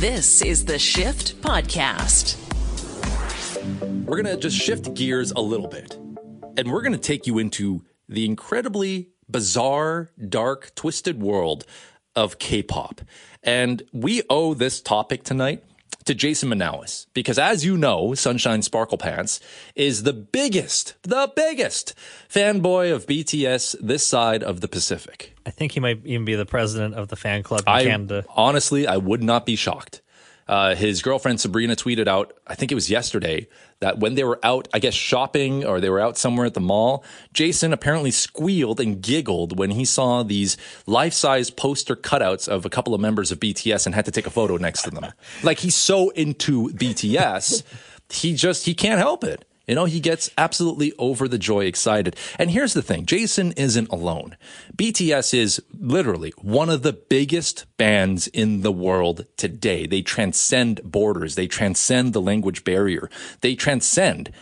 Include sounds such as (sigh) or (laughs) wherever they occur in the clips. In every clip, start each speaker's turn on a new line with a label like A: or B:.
A: This is the Shift Podcast.
B: We're going to just shift gears a little bit and we're going to take you into the incredibly bizarre, dark, twisted world of K pop. And we owe this topic tonight to Jason Manouas because, as you know, Sunshine Sparkle Pants is the biggest, the biggest fanboy of BTS this side of the Pacific.
C: I think he might even be the president of the fan club in
B: I,
C: Canada.
B: Honestly, I would not be shocked. Uh, his girlfriend Sabrina tweeted out, I think it was yesterday, that when they were out, I guess shopping or they were out somewhere at the mall, Jason apparently squealed and giggled when he saw these life size poster cutouts of a couple of members of BTS and had to take a photo next to them. like he's so into BTS, he just, he can't help it. You know, he gets absolutely over the joy excited. And here's the thing Jason isn't alone. BTS is literally one of the biggest bands in the world today. They transcend borders, they transcend the language barrier, they transcend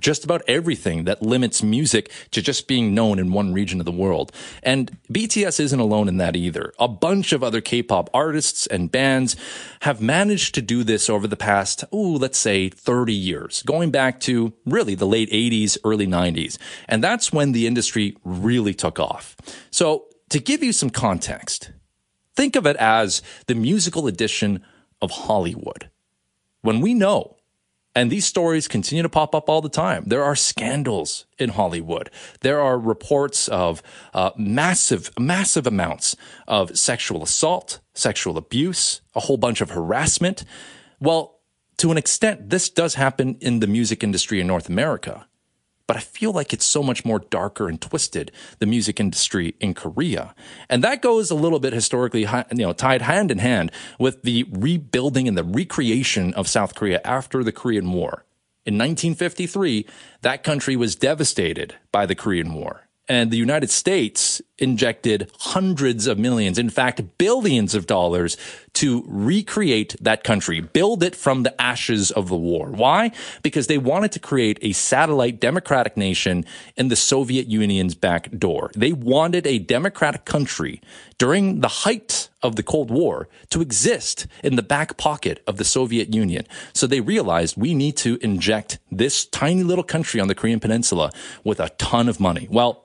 B: just about everything that limits music to just being known in one region of the world. And BTS isn't alone in that either. A bunch of other K-pop artists and bands have managed to do this over the past, ooh, let's say 30 years, going back to really the late 80s, early 90s. And that's when the industry really took off. So to give you some context, think of it as the musical edition of Hollywood. When we know and these stories continue to pop up all the time. There are scandals in Hollywood. There are reports of uh, massive, massive amounts of sexual assault, sexual abuse, a whole bunch of harassment. Well, to an extent, this does happen in the music industry in North America but I feel like it's so much more darker and twisted, the music industry in Korea. And that goes a little bit historically, you know, tied hand in hand with the rebuilding and the recreation of South Korea after the Korean War. In 1953, that country was devastated by the Korean War. And the United States injected hundreds of millions, in fact, billions of dollars to recreate that country, build it from the ashes of the war. Why? Because they wanted to create a satellite democratic nation in the Soviet Union's back door. They wanted a democratic country during the height of the Cold War to exist in the back pocket of the Soviet Union. So they realized we need to inject this tiny little country on the Korean Peninsula with a ton of money. Well,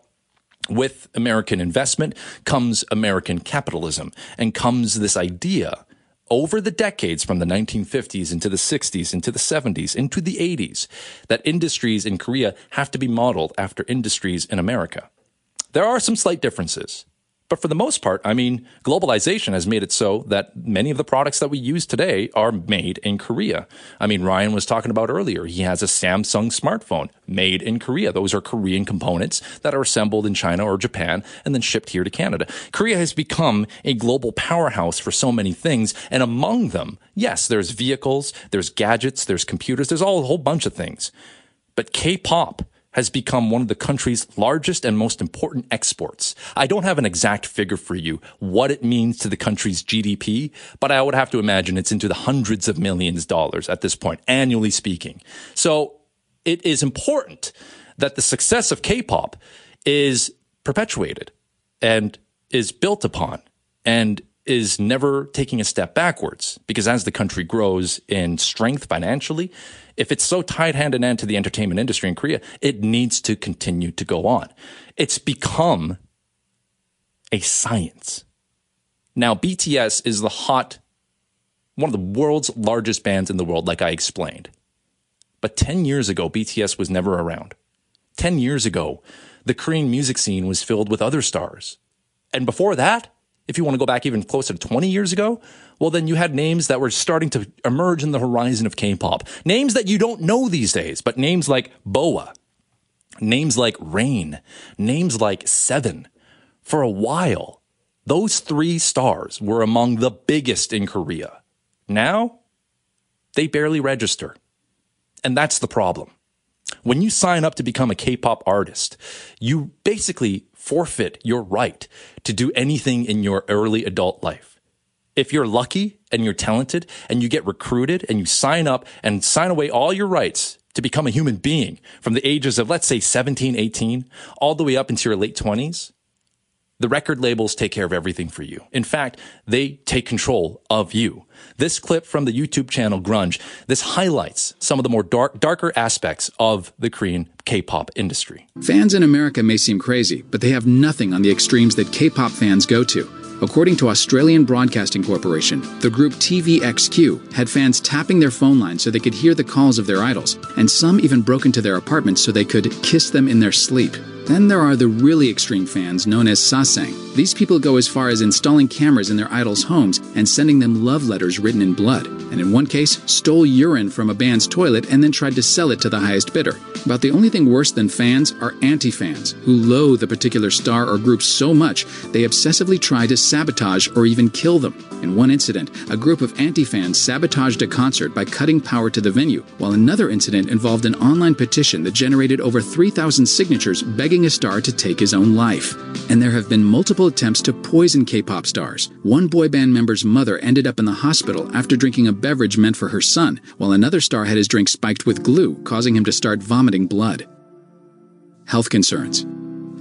B: with American investment comes American capitalism and comes this idea over the decades from the 1950s into the 60s, into the 70s, into the 80s, that industries in Korea have to be modeled after industries in America. There are some slight differences. But for the most part, I mean, globalization has made it so that many of the products that we use today are made in Korea. I mean, Ryan was talking about earlier, he has a Samsung smartphone made in Korea. Those are Korean components that are assembled in China or Japan and then shipped here to Canada. Korea has become a global powerhouse for so many things. And among them, yes, there's vehicles, there's gadgets, there's computers, there's all a whole bunch of things. But K-pop has become one of the country's largest and most important exports. I don't have an exact figure for you, what it means to the country's GDP, but I would have to imagine it's into the hundreds of millions of dollars at this point, annually speaking. So it is important that the success of K-pop is perpetuated and is built upon and is never taking a step backwards because as the country grows in strength financially, if it's so tied hand in hand to the entertainment industry in Korea, it needs to continue to go on. It's become a science. Now, BTS is the hot, one of the world's largest bands in the world, like I explained. But 10 years ago, BTS was never around. 10 years ago, the Korean music scene was filled with other stars. And before that, if you want to go back even closer to 20 years ago, well, then you had names that were starting to emerge in the horizon of K-pop. Names that you don't know these days, but names like Boa, names like Rain, names like Seven. For a while, those three stars were among the biggest in Korea. Now, they barely register. And that's the problem. When you sign up to become a K-pop artist, you basically forfeit your right to do anything in your early adult life. If you're lucky and you're talented and you get recruited and you sign up and sign away all your rights to become a human being from the ages of, let's say, 17, 18, all the way up into your late 20s, The record labels take care of everything for you. In fact, they take control of you. This clip from the YouTube channel Grunge, this highlights some of the more dark, darker aspects of the Korean K-pop industry.
D: Fans in America may seem crazy, but they have nothing on the extremes that K-pop fans go to. According to Australian Broadcasting Corporation, the group TVXQ had fans tapping their phone lines so they could hear the calls of their idols, and some even broke into their apartments so they could kiss them in their sleep. Then there are the really extreme fans known as sasang. These people go as far as installing cameras in their idols' homes and sending them love letters written in blood, and in one case, stole urine from a band's toilet and then tried to sell it to the highest bidder. About the only thing worse than fans are anti fans, who loathe a particular star or group so much they obsessively try to sabotage or even kill them. In one incident, a group of anti fans sabotaged a concert by cutting power to the venue, while another incident involved an online petition that generated over 3,000 signatures begging a star to take his own life. And there have been multiple attempts to poison K pop stars. One boy band member's mother ended up in the hospital after drinking a beverage meant for her son, while another star had his drink spiked with glue, causing him to start vomiting blood. Health concerns.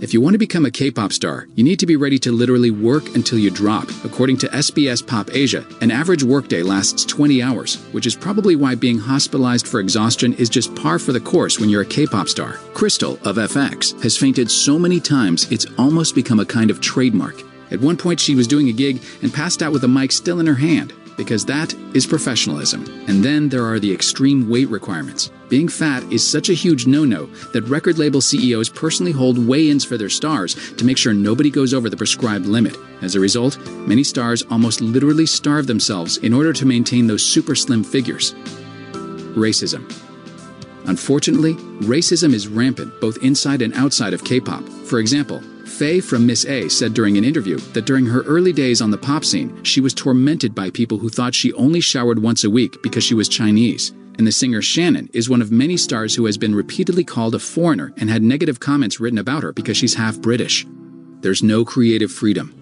D: If you want to become a K-pop star, you need to be ready to literally work until you drop. According to SBS Pop Asia, an average workday lasts 20 hours, which is probably why being hospitalized for exhaustion is just par for the course when you're a K-pop star. Krystal of FX has fainted so many times it's almost become a kind of trademark. At one point, she was doing a gig and passed out with a mic still in her hand because that is professionalism. And then there are the extreme weight requirements. Being fat is such a huge no no that record label CEOs personally hold weigh ins for their stars to make sure nobody goes over the prescribed limit. As a result, many stars almost literally starve themselves in order to maintain those super slim figures. Racism. Unfortunately, racism is rampant both inside and outside of K pop. For example, Fei from Miss A said during an interview that during her early days on the pop scene, she was tormented by people who thought she only showered once a week because she was Chinese. And the singer Shannon is one of many stars who has been repeatedly called a foreigner and had negative comments written about her because she's half British. There's no creative freedom.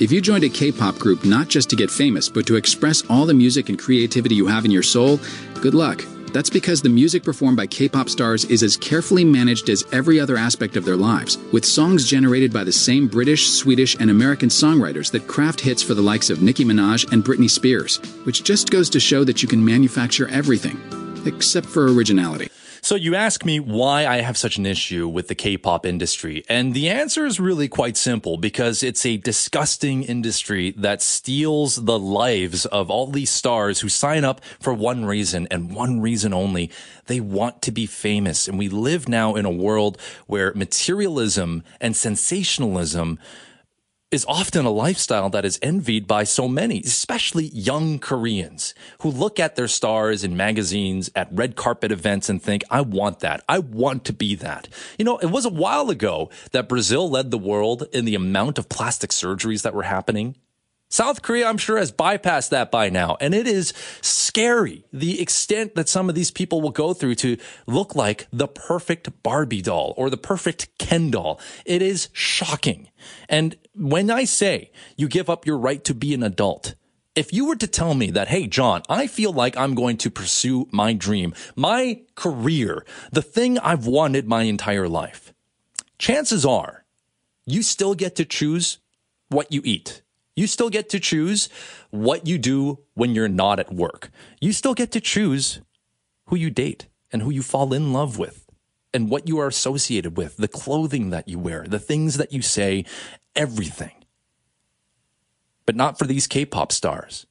D: If you joined a K pop group not just to get famous, but to express all the music and creativity you have in your soul, good luck. That's because the music performed by K pop stars is as carefully managed as every other aspect of their lives, with songs generated by the same British, Swedish, and American songwriters that craft hits for the likes of Nicki Minaj and Britney Spears, which just goes to show that you can manufacture everything, except for originality.
B: So you ask me why I have such an issue with the K-pop industry. And the answer is really quite simple because it's a disgusting industry that steals the lives of all these stars who sign up for one reason and one reason only. They want to be famous. And we live now in a world where materialism and sensationalism is often a lifestyle that is envied by so many, especially young Koreans who look at their stars in magazines at red carpet events and think, I want that. I want to be that. You know, it was a while ago that Brazil led the world in the amount of plastic surgeries that were happening. South Korea, I'm sure, has bypassed that by now. And it is scary the extent that some of these people will go through to look like the perfect Barbie doll or the perfect Ken doll. It is shocking. And when I say you give up your right to be an adult, if you were to tell me that, hey, Jawn, I feel like I'm going to pursue my dream, my career, the thing I've wanted my entire life, chances are you still get to choose what you eat. You still get to choose what you do when you're not at work. You still get to choose who you date and who you fall in love with and what you are associated with, the clothing that you wear, the things that you say, everything. But not for these K pop stars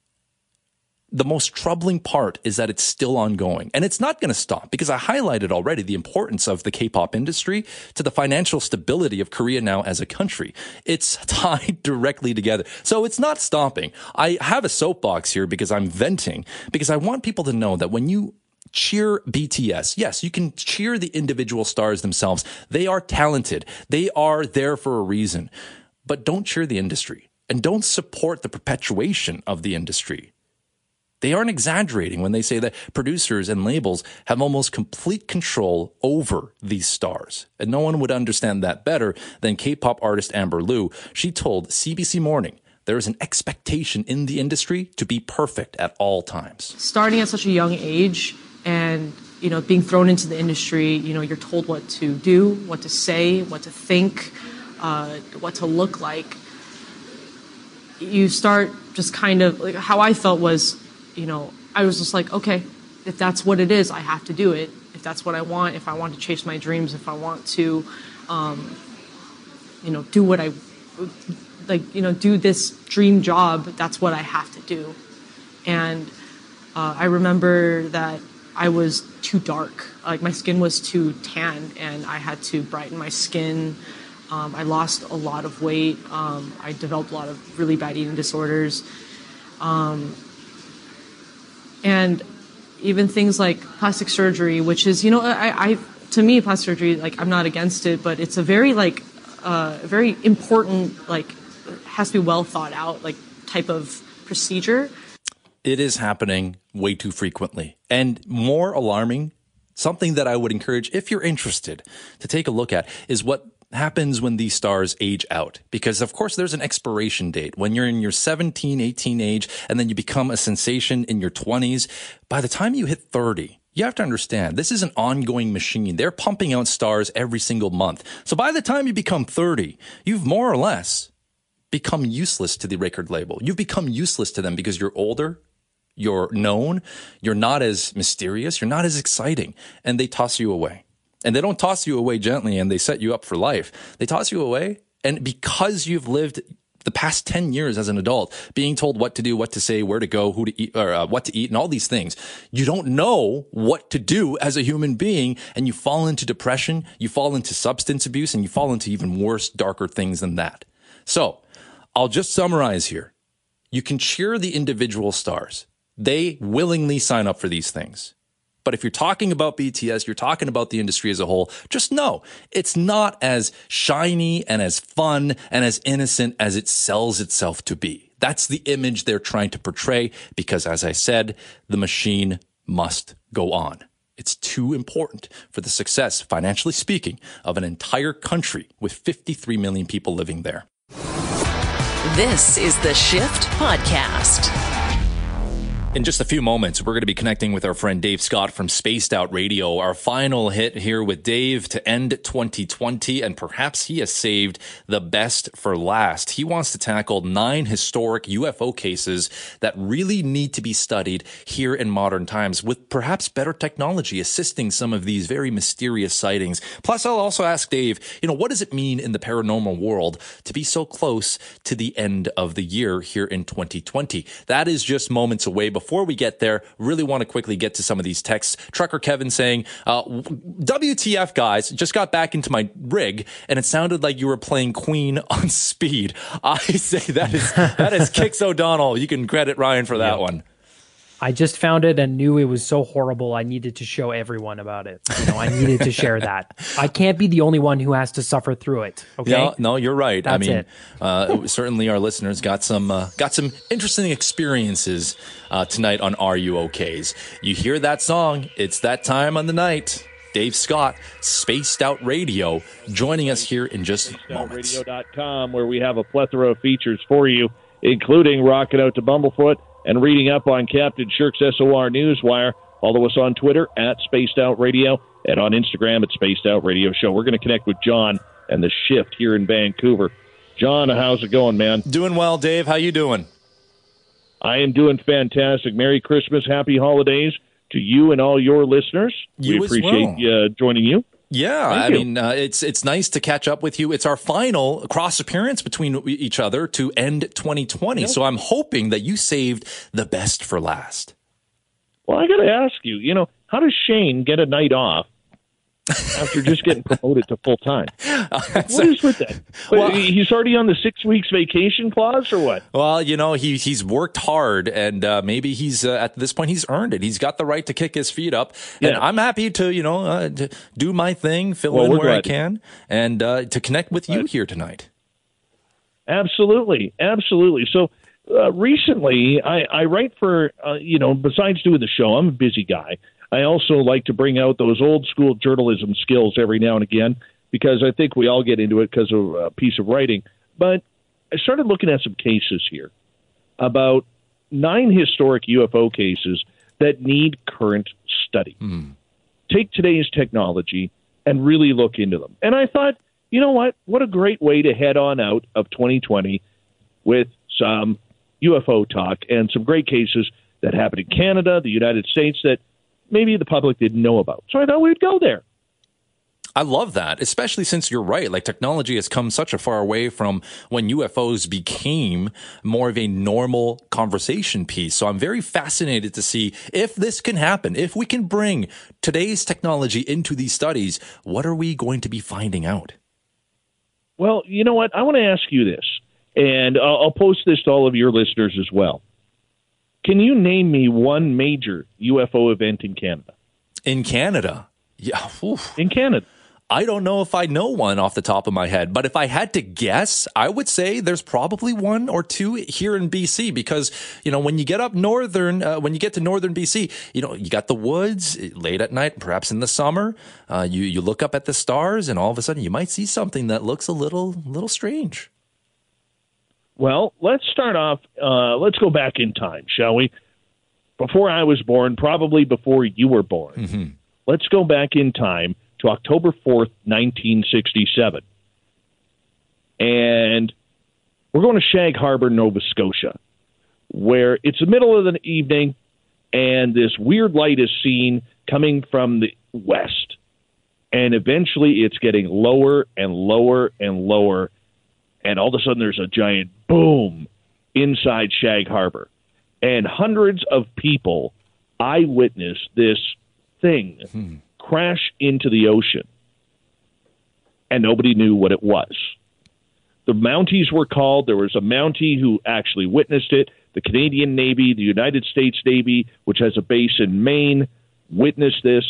B: the most troubling part is that it's still ongoing and it's not going to stop because I highlighted already the importance of the K-pop industry to the financial stability of Korea now as a country. It's (laughs) tied directly together. So it's not stopping. I have a soapbox here because I'm venting because I want people to know that when you cheer BTS. Yes, you can cheer the individual stars themselves. They are talented. They are there for a reason. But don't cheer the industry and don't support the perpetuation of the industry. They aren't exaggerating when they say that producers and labels have almost complete control over these stars. And no one would understand that better than K-pop artist Amber Liu. She told CBC Morning there is an expectation in the industry to be perfect at all times.
E: Starting at such a young age and you know being thrown into the industry, you know you're told what to do, what to say, what to think, uh, what to look like you start just kind of like how I felt was, you know, I was just like, okay, if that's what it is, I have to do it. If that's what I want, if I want to chase my dreams, if I want to, um, you know, do what I like, you know, do this dream job, that's what I have to do. And uh, I remember that I was too dark. Like my skin was too tan, and I had to brighten my skin. Um, I lost a lot of weight. Um, I developed a lot of really bad eating disorders. Um, and even things like plastic surgery, which is, you know, I, I to me, plastic surgery, like I'm not against it, but it's a very like, uh, very important, like, has to be well thought out, like type of procedure.
B: It is happening way too frequently, and more alarming. Something that I would encourage, if you're interested, to take a look at is what happens when these stars age out. Because of course there's an expiration date. When you're in your 17 18 age and then you become a sensation in your 20s by the time you hit 30 you have to understand this is an ongoing machine. They're pumping out stars every single month. So by the time you become 30 you've more or less become useless to the record label. You've become useless to them because you're older you're known you're not as mysterious you're not as exciting and they toss you away and they don't toss you away gently and they set you up for life. They toss you away. And because you've lived the past 10 years as an adult, being told what to do, what to say, where to go, who to eat, or uh, what to eat, and all these things, you don't know what to do as a human being. And you fall into depression, you fall into substance abuse, and you fall into even worse, darker things than that. So I'll just summarize here. You can cheer the individual stars. They willingly sign up for these things. But if you're talking about BTS, you're talking about the industry as a whole, just know it's not as shiny and as fun and as innocent as it sells itself to be. That's the image they're trying to portray because, as I said, the machine must go on. It's too important for the success, financially speaking, of an entire country with 53 million people living there.
A: This is the Shift Podcast.
B: In just a few moments, we're going to be connecting with our friend Dave Scott from Spaced Out Radio. Our final hit here with Dave to end 2020, and perhaps he has saved the best for last. He wants to tackle nine historic UFO cases that really need to be studied here in modern times with perhaps better technology assisting some of these very mysterious sightings. Plus, I'll also ask Dave, you know, what does it mean in the paranormal world to be so close to the end of the year here in 2020? That is just moments away before we get there, really want to quickly get to some of these texts. Trucker Kevin saying, uh, WTF guys, just got back into my rig and it sounded like you were playing Queen (laughs) on speed. I say that is, that is Kix O'Donnell. You can credit Ryan for that one.
F: I just found it and knew it was so horrible. I needed to show everyone about it. You know, I needed to share that. (laughs) I can't be the only one who has to suffer through it. Okay.
B: No, no, you're right.
F: That's
B: I mean, uh, certainly our listeners got some uh, got some interesting experiences uh, tonight on Are You OKs? You hear that song? It's that time on the night. Dave Scott, Spaced Out Radio, joining us here in just moments.
G: Radio.com, where we have a plethora of features for you, including rocking out to Bumblefoot and reading up on Captain Shirk's SOR Newswire. Follow us on Twitter at Spaced Out Radio and on Instagram at Spaced Out Radio Show. We're going to connect with Jawn and the shift here in Vancouver. Jawn, how's it going, man?
B: Doing well, Dave. How you doing?
G: I am doing fantastic. Merry Christmas, Happy Holidays to you and all your listeners.
B: You
G: we appreciate
B: well.
G: uh, joining you.
B: Yeah,
G: Thank
B: I
G: you.
B: mean, uh, it's it's nice to catch up with you. It's our final cross appearance between each other to end 2020. So I'm hoping that you saved the best for last.
G: Well, I got to ask you, you know, how does Shane get a night off after just getting promoted to full time? (laughs) What is with that?
B: Well-
G: he's already on the six weeks vacation clause, or what?
B: Well, you know, he he's worked hard, and uh, maybe he's uh, at this point he's earned it. He's got the right to kick his feet up, and I'm happy to you know uh, to do my thing, fill
G: Well,
B: in where I can, and uh, to connect with you here tonight.
G: Absolutely, absolutely. So uh, recently, I, I write for uh, you know. Besides doing the show, I'm a busy guy. I also like to bring out those old school journalism skills every now and again because I think we all get into it because of a piece of writing. But I started looking at some cases here about nine historic UFO cases that need current study. Hmm. Take today's technology and really look into them. And I thought, you know what? What a great way to head on out of 2020 with some UFO talk and some great cases that happened in Canada, the United States, that maybe the public didn't know about. So I thought we'd go there.
B: I love that, especially since you're right. Like technology has come such a far way from when UFOs became more of a normal conversation piece. So I'm very fascinated to see if this can happen. If we can bring today's technology into these studies, what are we going to be finding out?
G: Well, you know what? I want to ask you this, and I'll, I'll post this to all of your listeners as well. Can you name me one major UFO event in Canada?
B: In Canada? Yeah. Oof.
G: In Canada.
B: I don't know if I know one off the top of my head, but if I had to guess, I would say there's probably one or two here in BC because, you know, when you get up northern, uh, when you get to northern BC, you know, you got the woods late at night, perhaps in the summer, uh, you, you look up at the stars and all of a sudden you might see something that looks a little, little strange.
G: Well, let's start off. Uh, let's go back in time, shall we? Before I was born, probably before you were born.
B: Mm-hmm.
G: Let's go back in time to October 4th, 1967. And we're going to Shag Harbor, Nova Scotia, where it's the middle of the evening and this weird light is seen coming from the west. And eventually it's getting lower and lower and lower. And all of a sudden there's a giant boom inside Shag Harbor. And hundreds of people eyewitness this thing.
B: Hmm
G: crash into the ocean, and nobody knew what it was. The Mounties were called. There was a Mountie who actually witnessed it. The Canadian Navy, the United States Navy, which has a base in Maine, witnessed this,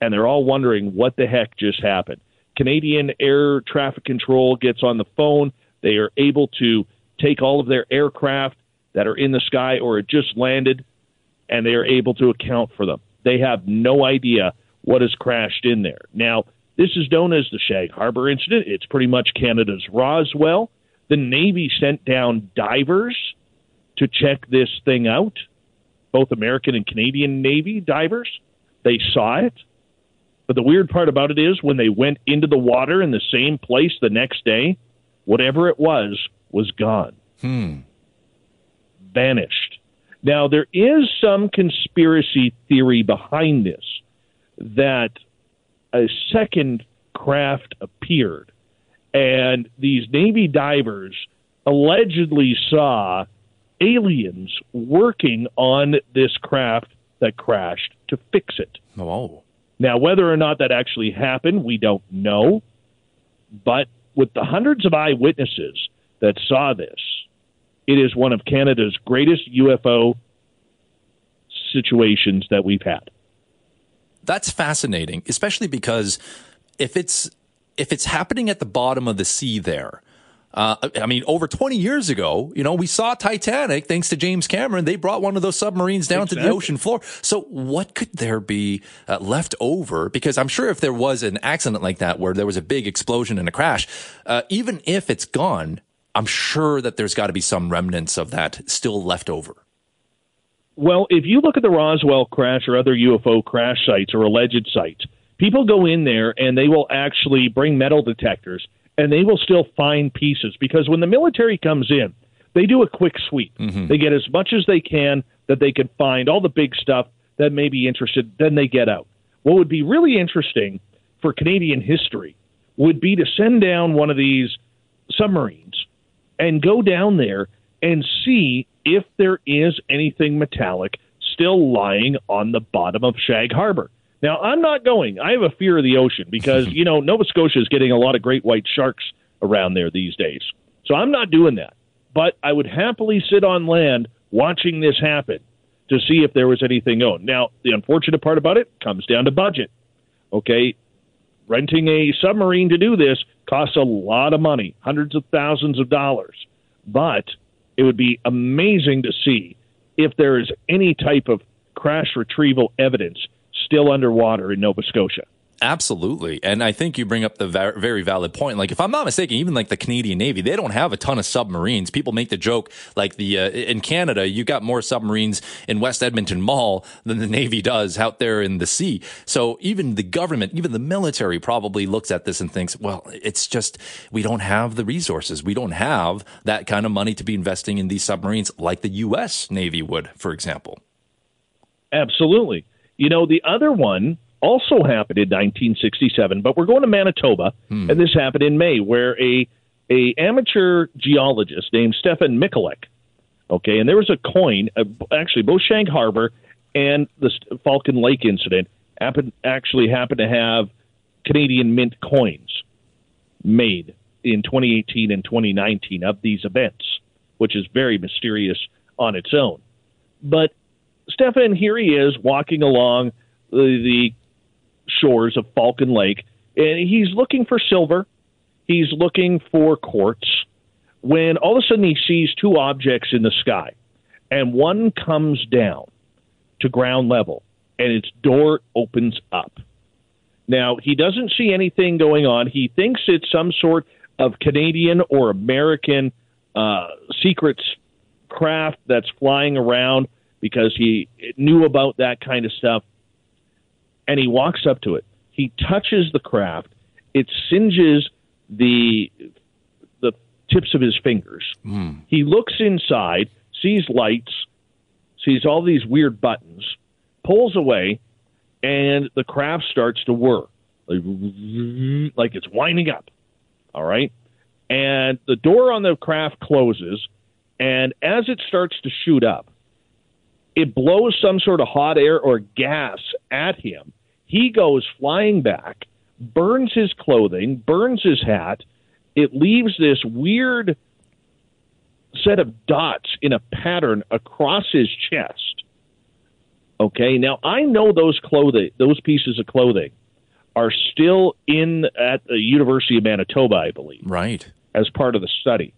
G: and they're all wondering what the heck just happened. Canadian Air Traffic Control gets on the phone. They are able to take all of their aircraft that are in the sky or had just landed, and they are able to account for them. They have no idea what has crashed in there. Now, this is known as the Shag Harbor incident. It's pretty much Canada's Roswell. The Navy sent down divers to check this thing out, both American and Canadian Navy divers. They saw it. But the weird part about it is when they went into the water in the same place the next day, whatever it was was gone.
B: Hmm.
G: Vanished. Now, there is some conspiracy theory behind this that a second craft appeared, and these Navy divers allegedly saw aliens working on this craft that crashed to fix it.
B: Oh.
G: Now, whether or not that actually happened, we don't know. But with the hundreds of eyewitnesses that saw this, it is one of Canada's greatest UFO situations that we've had.
B: That's fascinating, especially because if it's if it's happening at the bottom of the sea there, uh, I mean, over 20 years ago, you know, we saw Titanic thanks to James Cameron. They brought one of those submarines down exactly. to the ocean floor. So, what could there be uh, left over? Because I'm sure if there was an accident like that where there was a big explosion and a crash, uh, even if it's gone, I'm sure that there's got to be some remnants of that still left over.
G: Well, if you look at the Roswell crash or other UFO crash sites or alleged sites, people go in there and they will actually bring metal detectors and they will still find pieces because when the military comes in, they do a quick sweep.
B: Mm-hmm.
G: They get as much as they can that they can find, all the big stuff that may be interested, then they get out. What would be really interesting for Canadian history would be to send down one of these submarines and go down there and see if there is anything metallic still lying on the bottom of Shag Harbor. Now, I'm not going. I have a fear of the ocean because, (laughs) you know, Nova Scotia is getting a lot of great white sharks around there these days. So I'm not doing that. But I would happily sit on land watching this happen to see if there was anything on. Now, the unfortunate part about it comes down to budget. Okay, renting a submarine to do this costs a lot of money, hundreds of thousands of dollars. But it would be amazing to see if there is any type of crash retrieval evidence still underwater in Nova Scotia.
B: Absolutely. And I think you bring up the very valid point. Like, if I'm not mistaken, even like the Canadian Navy, they don't have a ton of submarines. People make the joke, like the, uh, in Canada, you got more submarines in West Edmonton Mall than the Navy does out there in the sea. So even the government, even the military probably looks at this and thinks, well, it's just, we don't have the resources. We don't have that kind of money to be investing in these submarines like the U.S. Navy would, for example.
G: Absolutely. You know, the other one also happened in 1967, but we're going to Manitoba,
B: Hmm.
G: and this happened in May, where a a amateur geologist named Stefan Michalak, okay, and there was a coin, uh, actually both Shag Harbor and the Falcon Lake incident happened actually happened to have Canadian mint coins made in 2018 and 2019 of these events, which is very mysterious on its own. But Stefan, here he is walking along the, the shores of Falcon Lake, and he's looking for silver. He's looking for quartz. When all of a sudden he sees two objects in the sky, and one comes down to ground level, and its door opens up. Now, he doesn't see anything going on. He thinks it's some sort of Canadian or American uh, secrets craft that's flying around because he knew about that kind of stuff. And he walks up to it. He touches the craft. It singes the the tips of his fingers. Hmm. He looks inside, sees lights, sees all these weird buttons, pulls away, and the craft starts to whir like, like it's winding up. All right. And the door on the craft closes, and as it starts to shoot up, it blows some sort of hot air or gas at him. He goes flying back, burns his clothing, burns his hat. It leaves this weird set of dots in a pattern across his chest. Okay, now I know those clothing, those pieces of clothing, are still in at the University of Manitoba, I believe
B: Right.
G: as part of the study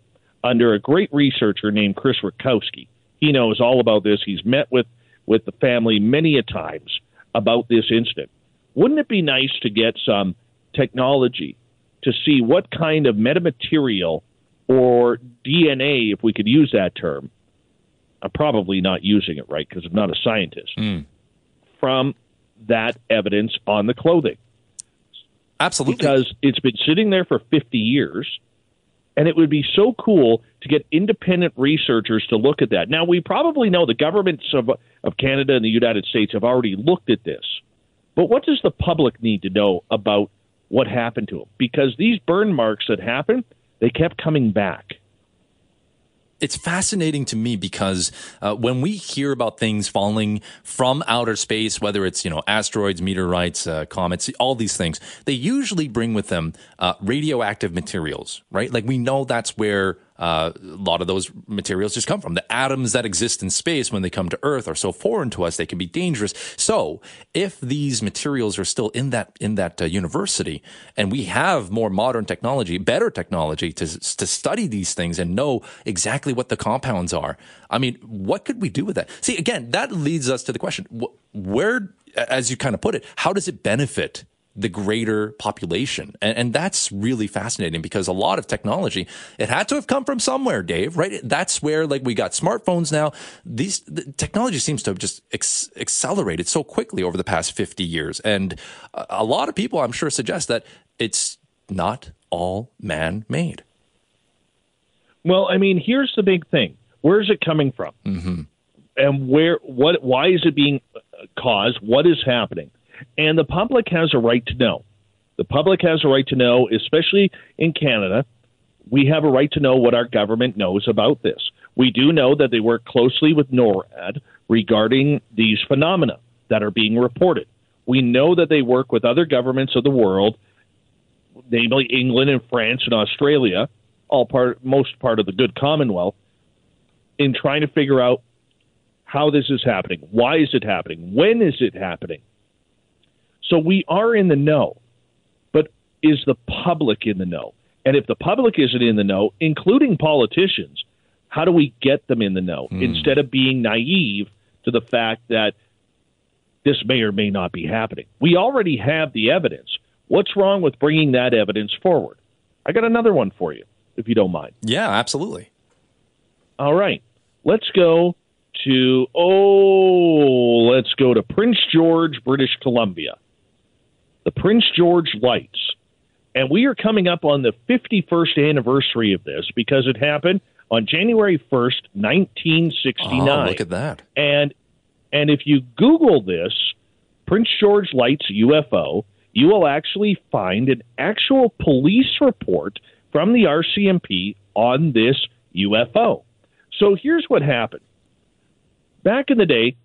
G: under a great researcher named Chris Rutkowski. He knows all about this. He's met with, with the family many a times about this incident. Wouldn't it be nice to get some technology to see what kind of metamaterial or DNA, if we could use that term? I'm probably not using it right because I'm not a scientist. Hmm. From that evidence on the clothing
B: Absolutely.
G: because it's been sitting there for 50 years and it would be so cool to get independent researchers to look at that. Now, we probably know the governments of, of Canada and the United States have already looked at this, but what does the public need to know about what happened to them? Because these burn marks that happened, they kept coming back.
B: It's fascinating to me because uh, when we hear about things falling from outer space, whether it's you know asteroids, meteorites, uh, comets, all these things, they usually bring with them uh, radioactive materials, right? Like we know that's where uh, a lot of those materials just come from. The atoms that exist in space when they come to Earth are so foreign to us; they can be dangerous. So, if these materials are still in that in that uh, university, and we have more modern technology, better technology to to study these things and know exactly what the compounds are, I mean, what could we do with that? See, again, that leads us to the question: wh- where, as you kind of put it, how does it benefit? The greater population. And, and that's really fascinating because a lot of technology, it had to have come from somewhere, Dave, right? That's where like we got smartphones now. These the technology seems to have just ex- accelerated so quickly over the past 50 years. And a, a lot of people, I'm sure, suggest that it's not all man made.
G: Well, I mean, here's the big thing: where is it coming from, mm-hmm. and where? What? Why is it being uh, caused? What is happening? And the public has a right to know. The public has a right to know, especially in Canada. We have a right to know what our government knows about this. We do know that they work closely with NORAD regarding these phenomena that are being reported. We know that they work with other governments of the world, namely England and France and Australia, all part, most part of the good Commonwealth, in trying to figure out how this is happening. Why is it happening? When is it happening? So we are in the know, but is the public in the know? And if the public isn't in the know, including politicians, how do we get them in the know hmm. instead of being naive to the fact that this may or may not be happening. We already have the evidence. What's wrong with bringing that evidence forward? I got another one for you, if you don't mind.
B: Yeah, absolutely.
G: All right. Let's go to, oh, let's go to Prince George, British Columbia. The Prince George Lights. And we are coming up on the 51st anniversary of this because it happened on January 1st, 1969.
B: Oh, look at that.
G: And and if you Google this, Prince George Lights UFO, you will actually find an actual police report from the RCMP on this UFO. So here's what happened. Back in the day,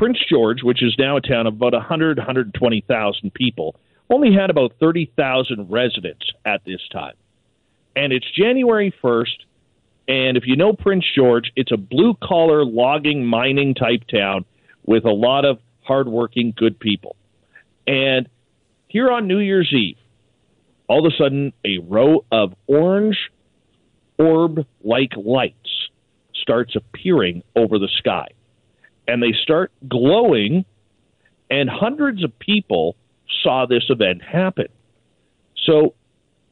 G: Prince George, which is now a town of about 100, 120,000 people, only had about 30,000 residents at this time. And it's January 1st, and if you know Prince George, it's a blue collar logging mining type town with a lot of hardworking, good people. And here on New Year's Eve, all of a sudden, a row of orange orb like lights starts appearing over the sky. And they start glowing, and hundreds of people saw this event happen. So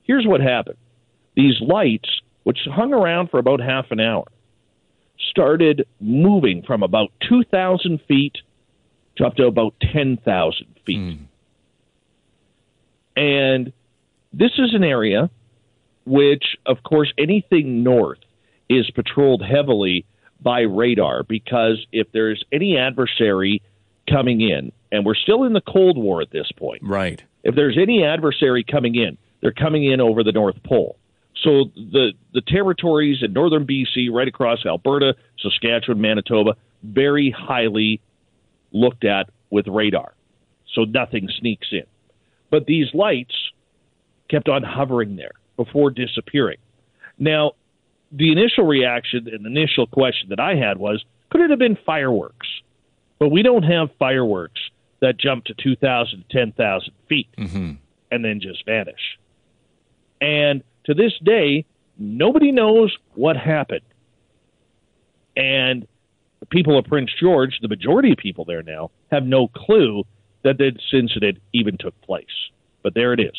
G: here's what happened these lights, which hung around for about half an hour, started moving from about 2,000 feet to up to about 10,000 feet. Mm. And this is an area which, of course, anything north is patrolled heavily by radar because if there's any adversary coming in, and we're still in the Cold War at this point.
B: Right.
G: If there's any adversary coming in, they're coming in over the North Pole. So the the territories in northern BC, right across Alberta, Saskatchewan, Manitoba, very highly looked at with radar. So nothing sneaks in. But these lights kept on hovering there before disappearing. Now, the initial reaction and initial question that I had was could it have been fireworks? But we don't have fireworks that jump to 2,000, 10,000 feet
B: mm-hmm.
G: and then just vanish. And to this day, nobody knows what happened. And the people of Prince George, the majority of people there now, have no clue that this incident even took place. But there it is.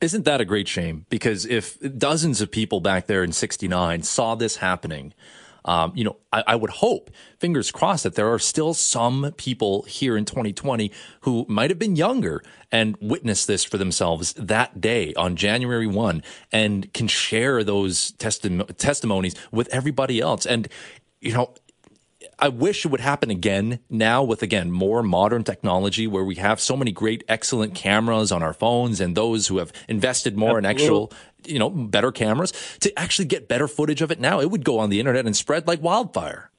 B: Isn't that a great shame? Because if dozens of people back there in 69 saw this happening, um, you know, I, I, would hope, fingers crossed, that there are still some people here in 2020 who might have been younger and witnessed this for themselves that day on January 1 and can share those testi- testimonies with everybody else. And, you know, I wish it would happen again now with again more modern technology where we have so many great, excellent cameras on our phones and those who have invested more Absolutely. in actual, you know, better cameras to actually get better footage of it now. It would go on the internet and spread like wildfire.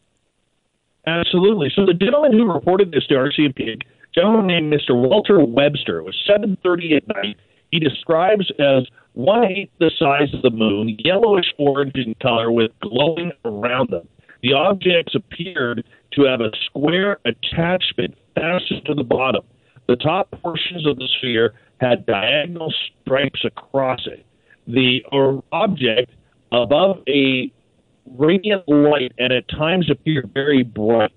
G: Absolutely. So the gentleman who reported this to RCMP, gentleman named Mr. Walter Webster, it was 7:30 at night. He describes as one eighth the size of the moon, yellowish orange in color, with glowing around them. The objects appeared to have a square attachment fastened to the bottom. The top portions of the sphere had diagonal stripes across it. The uh, object above a radiant light and at times appeared very bright.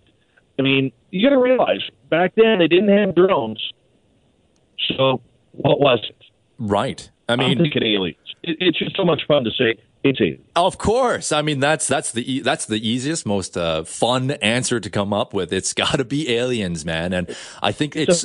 G: I mean, you got to realize back then they didn't have drones. So what was it?
B: Right. I mean,
G: I'm thinking aliens. It, it's just so much fun to say
B: Of course. I mean, that's that's the that's the easiest, most uh, fun answer to come up with. It's (laughs) got to be aliens, man. And I think it's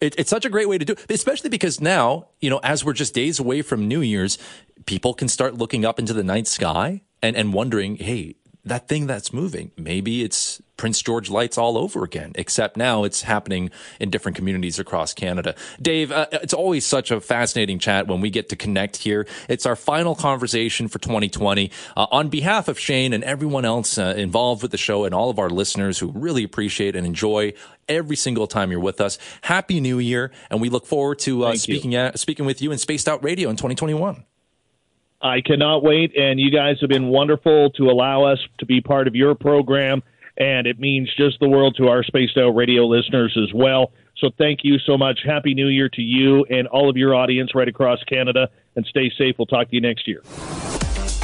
B: it, it's such a great way to do it, especially because now you know, as we're just days away from New Year's, people can start looking up into the night sky and and wondering, hey, that thing that's moving. Maybe it's Prince George lights all over again, except now it's happening in different communities across Canada. Dave, uh, it's always such a fascinating chat when we get to connect here. It's our final conversation for 2020. Uh, on behalf of Shane and everyone else uh, involved with the show and all of our listeners who really appreciate and enjoy every single time you're with us, Happy New Year. And we look forward to uh, speaking, speaking with you in Spaced Out Radio in 2021.
G: I cannot wait, and you guys have been wonderful to allow us to be part of your program, and it means just the world to our Spaced Out Radio listeners as well. So thank you so much. Happy New Year to you and all of your audience right across Canada, and stay safe. We'll talk to you next year.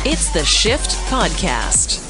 A: It's the Shift Podcast.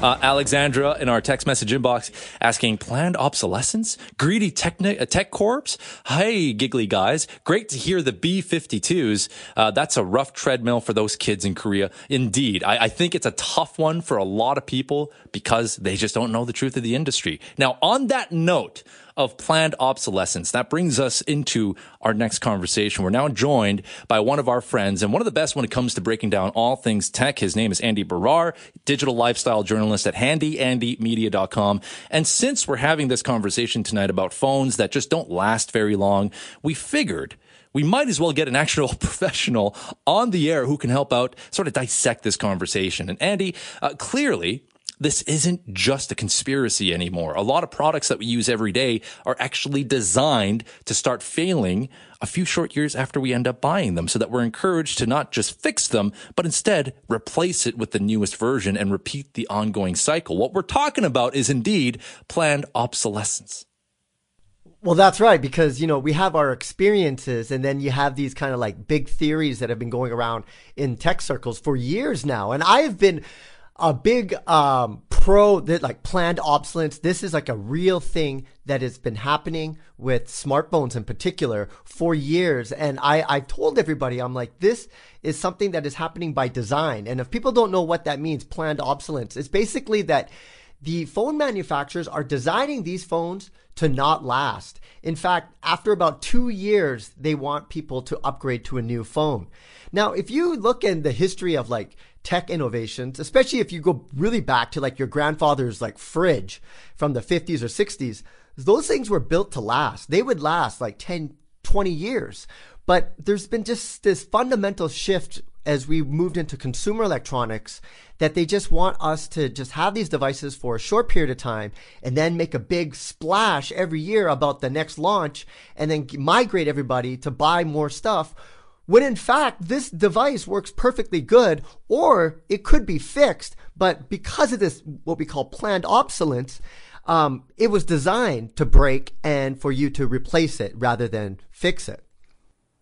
B: Uh, Alexandra in our text message inbox asking planned obsolescence, greedy tech, uh, tech corps. Hey, giggly guys, great to hear the B-52s. Uh, that's a rough treadmill for those kids in Korea. Indeed, I, I think it's a tough one for a lot of people because they just don't know the truth of the industry. Now, on that note, of planned obsolescence. That brings us into our next conversation. We're now joined by one of our friends and one of the best when it comes to breaking down all things tech. His name is Andy Baryer, digital lifestyle journalist at handyandymedia.com. And since we're having this conversation tonight about phones that just don't last very long, we figured we might as well get an actual (laughs) professional on the air who can help out sort of dissect this conversation. And Andy, uh, clearly, this isn't just a conspiracy anymore. A lot of products that we use every day are actually designed to start failing a few short years after we end up buying them so that we're encouraged to not just fix them, but instead replace it with the newest version and repeat the ongoing cycle. What we're talking about is indeed planned obsolescence.
H: Well, that's right, because, you know, we have our experiences and then you have these kind of like big theories that have been going around in tech circles for years now. And I have been a big um, pro that like planned obsolescence. This is like a real thing that has been happening with smartphones in particular for years. And I, I've told everybody, I'm like, this is something that is happening by design. And if people don't know what that means, planned obsolescence, it's basically that the phone manufacturers are designing these phones to not last. In fact, after about two years, they want people to upgrade to a new phone. Now, if you look in the history of like tech innovations, especially if you go really back to like your grandfather's like fridge from the 50s or 60s, those things were built to last. They would last like 10, 20 years. But there's been just this fundamental shift as we moved into consumer electronics that they just want us to just have these devices for a short period of time and then make a big splash every year about the next launch and then migrate everybody to buy more stuff when in fact this device works perfectly good or it could be fixed but because of this what we call planned obsolescence um, it was designed to break and for you to replace it rather than fix it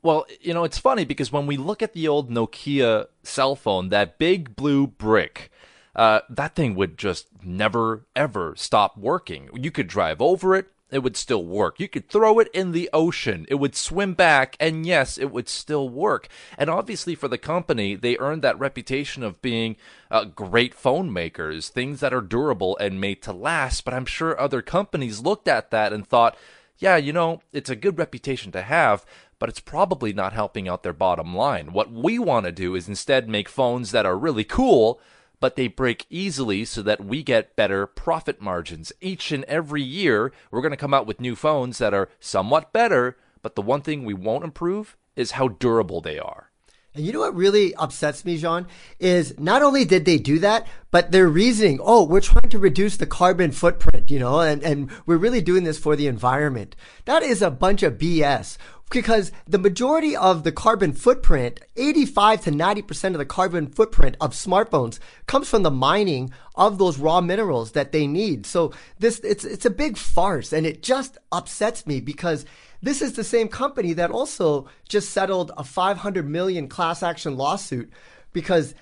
B: well, you know, it's funny because when we look at the old Nokia cell phone, that big blue brick, uh, that thing would just never, ever stop working. You could drive over it, it would still work. You could throw it in the ocean, it would swim back, and yes, it would still work. And obviously, for the company, they earned that reputation of being uh, great phone makers, things that are durable and made to last. But I'm sure other companies looked at that and thought, yeah, you know, it's a good reputation to have, but it's probably not helping out their bottom line. What we want to do is instead make phones that are really cool, but they break easily so that we get better profit margins. Each and every year, we're going to come out with new phones that are somewhat better, but the one thing we won't improve is how durable they are.
H: And you know what really upsets me, Jawn, is not only did they do that, but their reasoning, oh, we're trying to reduce the carbon footprint, you know, and, and we're really doing this for the environment. That is a bunch of BS because the majority of the carbon footprint, 85 to 90% of the carbon footprint of smartphones comes from the mining of those raw minerals that they need. So this, it's, it's a big farce and it just upsets me because this is the same company that also just settled a 500 million class action lawsuit because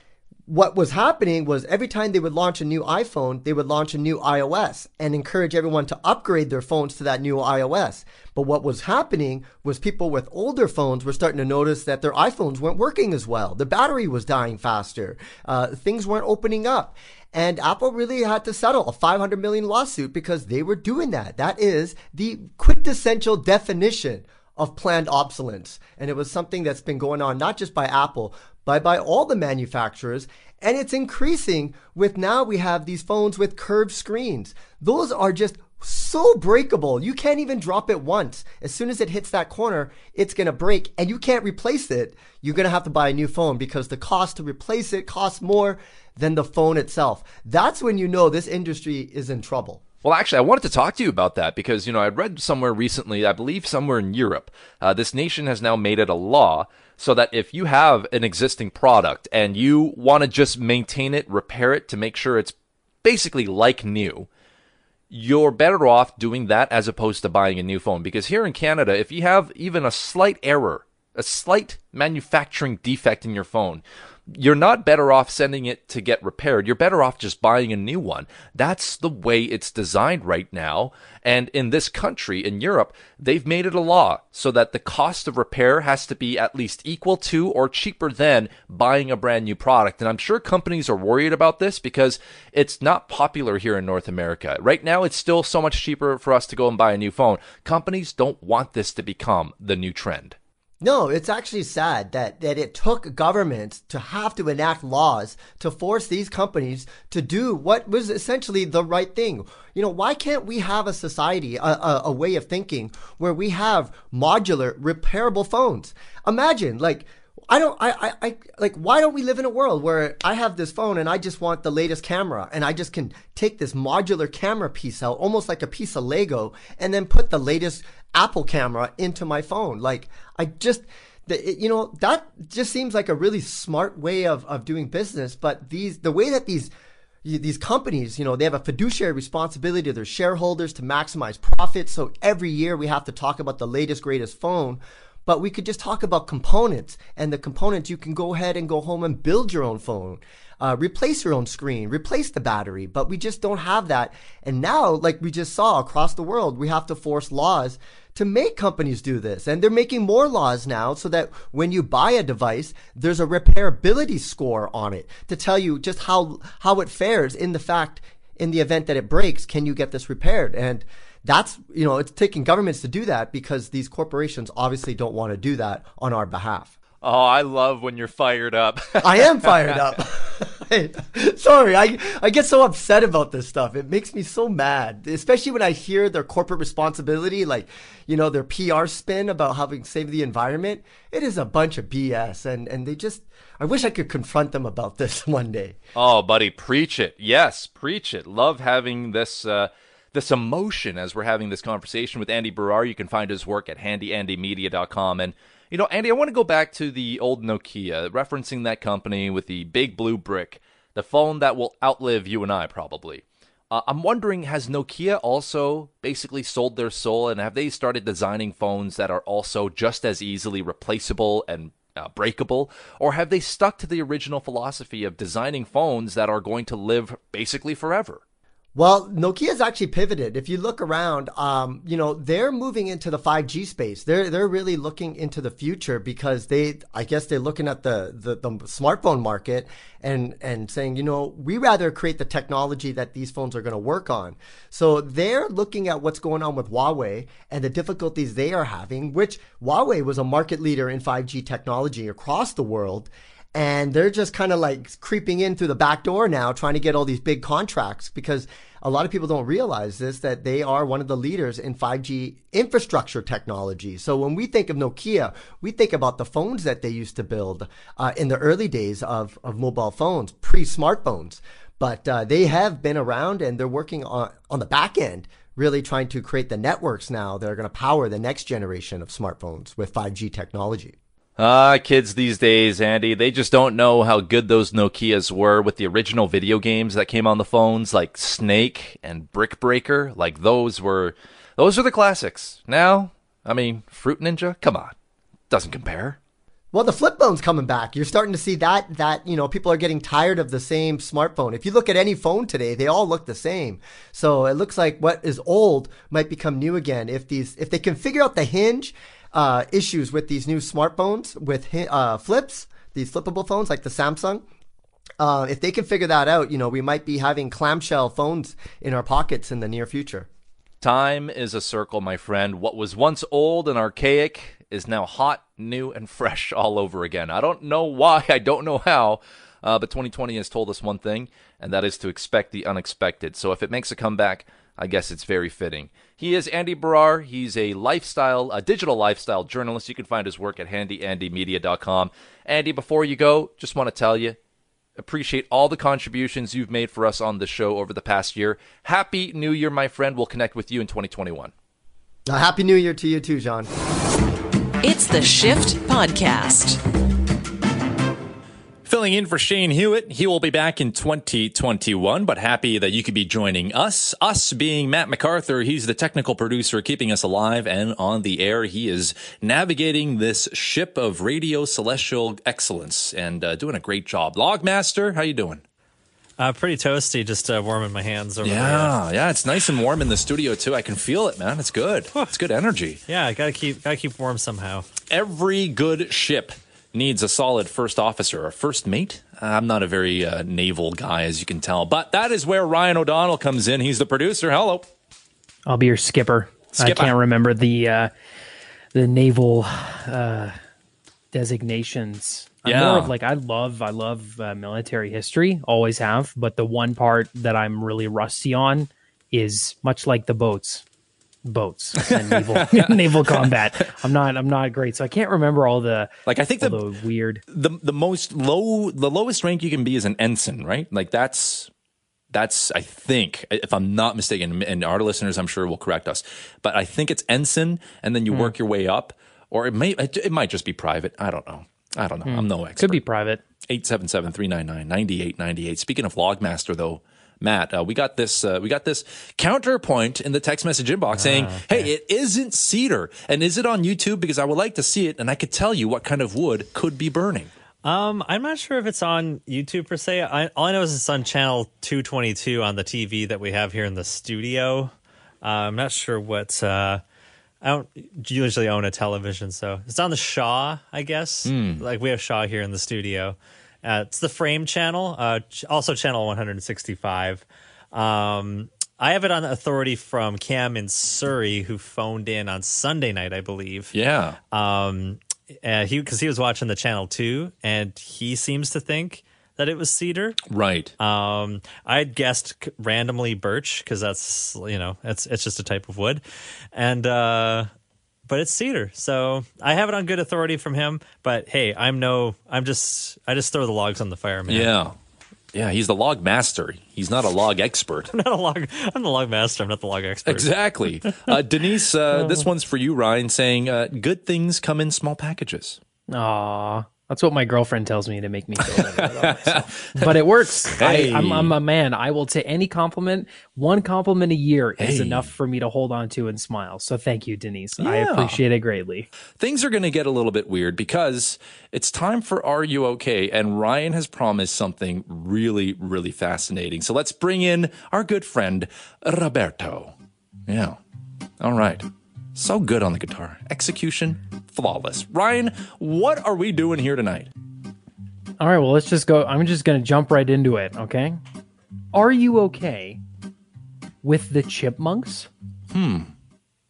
H: what was happening was every time they would launch a new iPhone, they would launch a new iOS and encourage everyone to upgrade their phones to that new iOS. But what was happening was people with older phones were starting to notice that their iPhones weren't working as well. The battery was dying faster. Uh, things weren't opening up. And Apple really had to settle a 500 million lawsuit because they were doing that. That is the quintessential definition of planned obsolescence. And it was something that's been going on not just by Apple, but by all the manufacturers. And it's increasing with now we have these phones with curved screens. Those are just so breakable. You can't even drop it once. As soon as it hits that corner, it's going to break and you can't replace it. You're going to have to buy a new phone because the cost to replace it costs more than the phone itself. That's when you know this industry is in trouble.
B: Well, actually, I wanted to talk to you about that because, you know, I read somewhere recently, I believe somewhere in Europe, uh, this nation has now made it a law so that if you have an existing product and you want to just maintain it, repair it to make sure it's basically like new, you're better off doing that as opposed to buying a new phone. Because here in Canada, if you have even a slight error a slight manufacturing defect in your phone, you're not better off sending it to get repaired. You're better off just buying a new one. That's the way it's designed right now. And in this country, in Europe, they've made it a law so that the cost of repair has to be at least equal to or cheaper than buying a brand new product. And I'm sure companies are worried about this because it's not popular here in North America. Right now, it's still so much cheaper for us to go and buy a new phone. Companies don't want this to become the new trend.
H: No, it's actually sad that, that it took governments to have to enact laws to force these companies to do what was essentially the right thing. You know, why can't we have a society, a, a, a way of thinking where we have modular, repairable phones? Imagine, like, I don't, I, I, I, like, why don't we live in a world where I have this phone and I just want the latest camera and I just can take this modular camera piece out, almost like a piece of Lego, and then put the latest Apple camera into my phone? Like, I just, the, you know, that just seems like a really smart way of, of doing business. But these, the way that these, these companies, you know, they have a fiduciary responsibility to their shareholders to maximize profits. So every year we have to talk about the latest, greatest phone but we could just talk about components and the components you can go ahead and go home and build your own phone uh, replace your own screen, replace the battery, but we just don't have that. And now, like we just saw across the world, we have to force laws to make companies do this. And they're making more laws now so that when you buy a device, there's a repairability score on it to tell you just how, how it fares in the fact, in the event that it breaks, can you get this repaired? And that's, you know, it's taking governments to do that because these corporations obviously don't want to do that on our behalf.
B: Oh, I love when you're fired up. (laughs)
H: I am fired up. (laughs) Sorry, I I get so upset about this stuff. It makes me so mad, especially when I hear their corporate responsibility, like you know their PR spin about having saved the environment. It is a bunch of BS, and and they just. I wish I could confront them about this (laughs) one day.
B: Oh, buddy, preach it. Yes, preach it. Love having this. Uh, this emotion as we're having this conversation with Andy Baryer. You can find his work at handyandymedia.com. And you know, Andy, I want to go back to the old Nokia, referencing that company with the big blue brick, the phone that will outlive you and I probably. Uh, I'm wondering, has Nokia also basically sold their soul, and have they started designing phones that are also just as easily replaceable and uh, breakable, or have they stuck to the original philosophy of designing phones that are going to live basically forever?
H: Well, Nokia's actually pivoted. If you look around, um, you know, they're moving into the 5G space. They're they're really looking into the future because they, I guess, they're looking at the the, the smartphone market and and saying, you know, we rather create the technology that these phones are going to work on. So they're looking at what's going on with Huawei and the difficulties they are having. Which Huawei was a market leader in 5G technology across the world and they're just kind of like creeping in through the back door now trying to get all these big contracts because a lot of people don't realize this that they are one of the leaders in 5G infrastructure technology. So when we think of Nokia, we think about the phones that they used to build uh, in the early days of, of mobile phones, pre smartphones. But uh, they have been around and they're working on, on the back end, really trying to create the networks now that are going to power the next generation of smartphones with 5G technology.
B: Ah, kids these days, Andy, they just don't know how good those Nokias were with the original video games that came on the phones, like Snake and Brick Breaker. Like those were, those are the classics. Now, I mean, Fruit Ninja, come on, doesn't compare.
H: Well, the flip phone's coming back. You're starting to see that that you know people are getting tired of the same smartphone. If you look at any phone today, they all look the same. So it looks like what is old might become new again if these if they can figure out the hinge uh, issues with these new smartphones with uh, flips, these flippable phones like the Samsung. Uh, if they can figure that out, you know, we might be having clamshell phones in our pockets in the near future.
B: Time is a circle, my friend. What was once old and archaic is now hot, new, and fresh all over again. I don't know why, (laughs) I don't know how, uh, but 2020 has told us one thing, and that is to expect the unexpected. So if it makes a comeback, I guess it's very fitting. He is Andy Baryer. He's a lifestyle, a digital lifestyle journalist. You can find his work at handyandymedia.com. Andy, before you go, just want to tell you, appreciate all the contributions you've made for us on the show over the past year. Happy New Year, my friend. We'll connect with you in 2021.
H: Uh, Happy New Year to you too, Jawn.
A: It's the Shift Podcast.
B: Filling in for Shane Hewitt. He will be back in 2021, but happy that you could be joining us. Us being Matt MacArthur. He's the technical producer keeping us alive and on the air. He is navigating this ship of radio celestial excellence and uh, doing a great job. Logmaster, how you doing?
C: Uh, pretty toasty, just uh, warming my hands over
B: Yeah, yeah, it's nice and warm in the studio too. I can feel it, man. It's good. It's good energy.
C: there. Yeah, gotta keep gotta keep warm somehow.
B: Every good ship needs a solid first officer or first mate. I'm not a very uh, naval guy, as you can tell, but that is where Ryan O'Donnell comes in. He's the producer. Hello.
F: I'll be your skipper.
B: Skipper.
F: I can't remember the uh, the naval uh, designations. I'm
B: Yeah.
F: more of like I love I love uh, military history, always have. But the one part that I'm really rusty on is much like the boats, boats and naval (laughs) naval combat. I'm not I'm not great, so I can't remember all the
B: Like I think the
F: the weird.
B: the the most low the lowest rank you can be is an ensign, right? Like that's that's I think if I'm not mistaken, and our listeners I'm sure will correct us, but I think it's ensign, and then you hmm. work your way up, or it may it might just be private. I don't know. I don't know. Hmm. I'm no expert.
F: Could be private.
B: 877-399-9898. Speaking of Logmaster though, Matt, uh, we got this uh, we got this counterpoint in the text message inbox saying, "Hey, it isn't cedar. And is it on YouTube because I would like to see it and I could tell you what kind of wood could be burning."
C: Um, I'm not sure if it's on YouTube per se. I, all I know is it's on channel 222 on the TV that we have here in the studio. Uh, I'm not sure what. Uh, I don't usually own a television, so it's on the Shaw, I guess. Like we have Shaw here in the studio. Uh, it's the Frame channel, uh, ch- also channel 165. Um, I have it on authority from Cam in Surrey, who phoned in on Sunday night, I believe
B: Yeah.
C: um uh, he because he was watching the channel too and he seems to think that it was cedar
B: right.
C: um i guessed c- randomly birch because that's you know it's it's just a type of wood and uh but it's cedar so i have it on good authority from him but hey i'm no i'm just i just throw the logs on the fire man
B: yeah. Yeah, he's the log master. He's not a log expert. (laughs)
C: i'm not a log i'm the log master i'm not the log expert
B: exactly. (laughs) Uh, Denise, uh, this one's for you, Ryan, saying uh, good things come in small packages.
F: Aw, that's what my girlfriend tells me to make me feel better. (laughs) But it works.
B: Hey.
F: I, I'm, I'm a man. I will take any compliment. One compliment a year is enough for me to hold on to and smile. So thank you, Denise. I appreciate it greatly.
B: things are going to get a little bit weird because it's time for Are You Okay? And Ryan has promised something really, really fascinating. So let's bring in our good friend, Roberto. Yeah. All right. So good on the guitar. Execution, flawless. Ryan, what are we doing here tonight?
F: All right, well, let's just go. I'm just going to jump right into it, okay? Are you okay with the chipmunks? Hmm.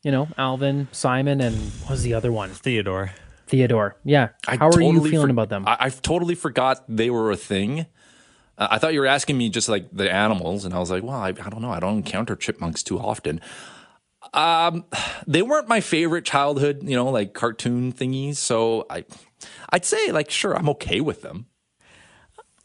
F: You know, Alvin, Simon, and what was the other one?
C: theodore
F: Theodore. Yeah.
B: I
F: How are you feeling
B: for-
F: about them?
B: I, I totally forgot they were a thing. Uh, I thought you were asking me just like the animals, and I was like, well, I, I don't know. I don't encounter chipmunks too often. Um, they weren't my favorite childhood, you know, like cartoon thingies. So I, I'd say like, sure, I'm okay with them.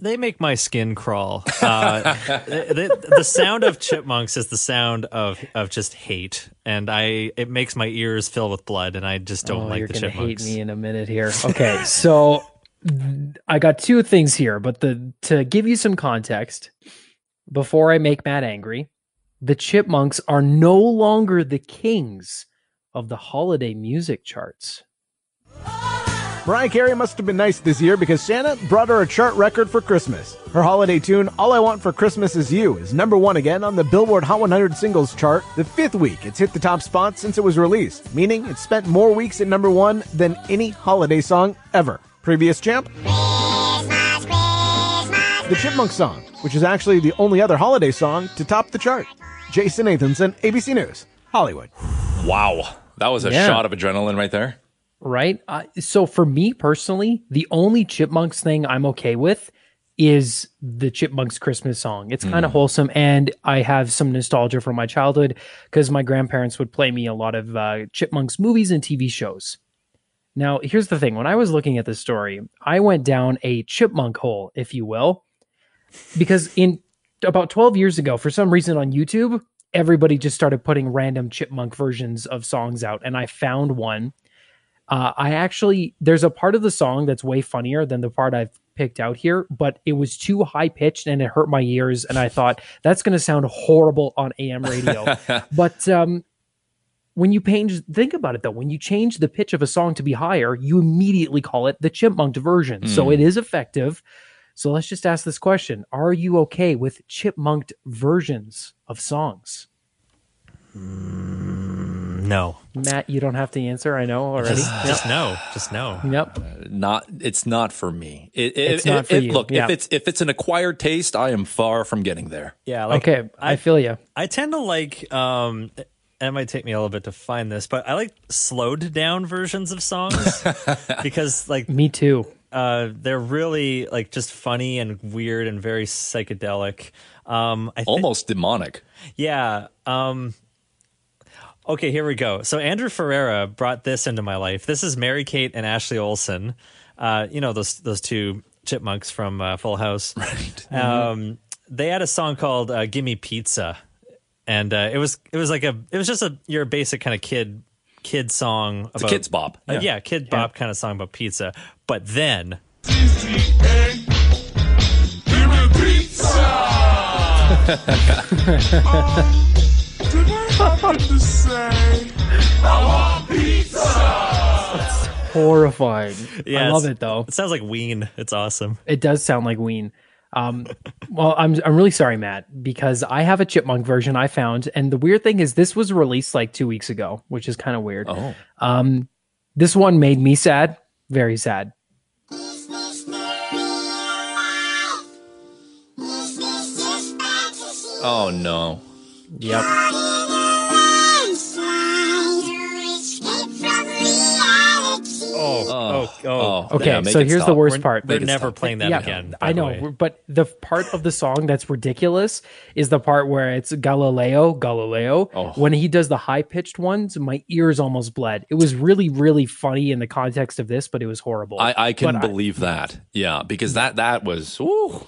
C: They make my skin crawl. Uh, (laughs) the, the, the sound of chipmunks is the sound of, of just hate, and I it makes my ears fill with blood, and I just don't
F: oh,
C: like
F: you're
C: the
F: gonna
C: chipmunks.
F: hate me in a minute here. Okay, (laughs) so I got two things here, but the to give you some context before I make Matt angry, the Chipmunks are no longer the kings of the holiday music charts.
I: Mariah Carey must have been nice this year because Santa brought her a chart record for Christmas. Her holiday tune, All I Want for Christmas Is You, is number one again on the Billboard Hot 100 singles chart, the fifth week it's hit the top spot since it was released, meaning it's spent more weeks at number one than any holiday song ever. Previous champ? The Chipmunk song, which is actually the only other holiday song to top the chart. Jason Nathanson, ABC News, Hollywood.
B: Wow. That was a
F: Yeah.
B: shot of adrenaline right there.
F: right? Uh, so for me personally, the only Chipmunks thing I'm okay with is the Chipmunks Christmas song. It's kind of wholesome, and I have some nostalgia from my childhood because my grandparents would play me a lot of uh, Chipmunks movies and TV shows. Now, here's the thing: when I was looking at this story, I went down a chipmunk hole, if you will, because in about 12 years ago, for some reason on YouTube, everybody just started putting random chipmunk versions of songs out, and I found one. Uh, I actually there's a part of the song that's way funnier than the part I've picked out here, but it was too high pitched and it hurt my ears. And I thought that's going to sound horrible on AM radio. (laughs) but um, when you change, think about it though, when you change the pitch of a song to be higher, you immediately call it the chipmunked version. So
B: Mm.
F: it is effective. So let's just ask this question Are you okay with chipmunked versions of songs?
C: No.
F: Matt, you don't have to answer. I know already.
C: Just, just no. Just no.
F: Yep.
B: not it's not for me. It, it,
F: It's not for
B: it-
F: you,
B: Look,
F: yeah.
B: if it's if it's an acquired taste, I am far from getting there.
C: Yeah. Like,
F: okay. I, feel you.
C: I tend to like um and it might take me a little bit to find this, but I like slowed down versions of songs (laughs) because like
F: Me too.
C: Uh they're really like just funny and weird and very psychedelic. Um I thi-
B: Almost demonic.
C: yeah. Um Okay, here we go. So Andrew Ferreira brought this into my life. This is Mary Kate and Ashley Olsen. Uh, you know those those two chipmunks from uh, Full House. Right. Um, they had a song called uh, "Gimme Pizza," and uh, it was it was like a it was just a your basic kind of kid kid song
B: It's a
C: about
B: kid's bop.
C: uh, yeah, kid bop kind of song about pizza. But then we want pizza.
F: Horrifying. I love it though.
C: it sounds like Ween. It's awesome.
F: It does sound like Ween. Um, well, I'm I'm really sorry, Matt, because I have a chipmunk version I found, and the weird thing is this was released like two weeks ago, which is kind of weird.
B: Oh.
F: Um, this one made me sad, very sad.
B: Oh no.
F: Yep.
C: Oh, oh, oh. oh. oh.
F: Okay,
B: Yeah,
F: so
B: it
F: here's the worst
C: We're-
F: part.
C: We're never
B: stop.
C: playing that
F: Yeah,
C: again.
F: I know,
C: way.
F: but the part of the song that's ridiculous is the part where it's Galileo, Galileo.
B: Oh.
F: When he does the high pitched ones, my ears almost bled. It was really, really funny in the context of this, but it was horrible.
B: I, I can
F: But
B: believe that. Yeah, because that that was ooh.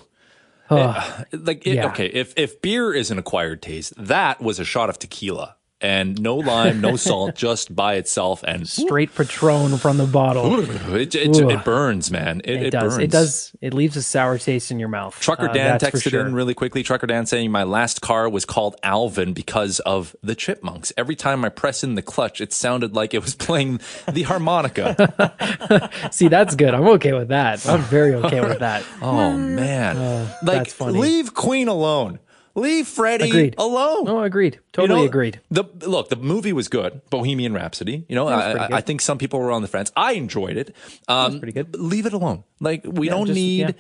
F: Ugh.
B: like it-
F: Yeah.
B: okay, if if beer is an acquired taste, that was a shot of tequila and no lime, no (laughs) salt, just by itself, and
F: straight Patron from the bottle.
B: it, it, it burns, man. It,
F: It,
B: it
F: does.
B: burns.
F: It does. It leaves a sour taste in your mouth.
B: Trucker
F: Uh,
B: Dan
F: for
B: texted
F: sure.
B: in really quickly. Trucker Dan saying my last car was called Alvin because of the chipmunks. Every time I press in the clutch, it sounded like it was playing the harmonica. (laughs)
F: See, that's good. I'm okay with that. I'm very okay with that. (laughs)
B: oh man, like leave Queen alone. Leave Freddie
F: Agreed.
B: alone.
F: No, agreed.
B: You
F: Totally
B: know,
F: agreed.
B: The look, the movie was good, Bohemian Rhapsody. You know, I, I. Think some people were on the fence. I enjoyed it. Um,
F: pretty good.
B: Leave it alone. Like we
F: Yeah,
B: don't
F: just-
B: need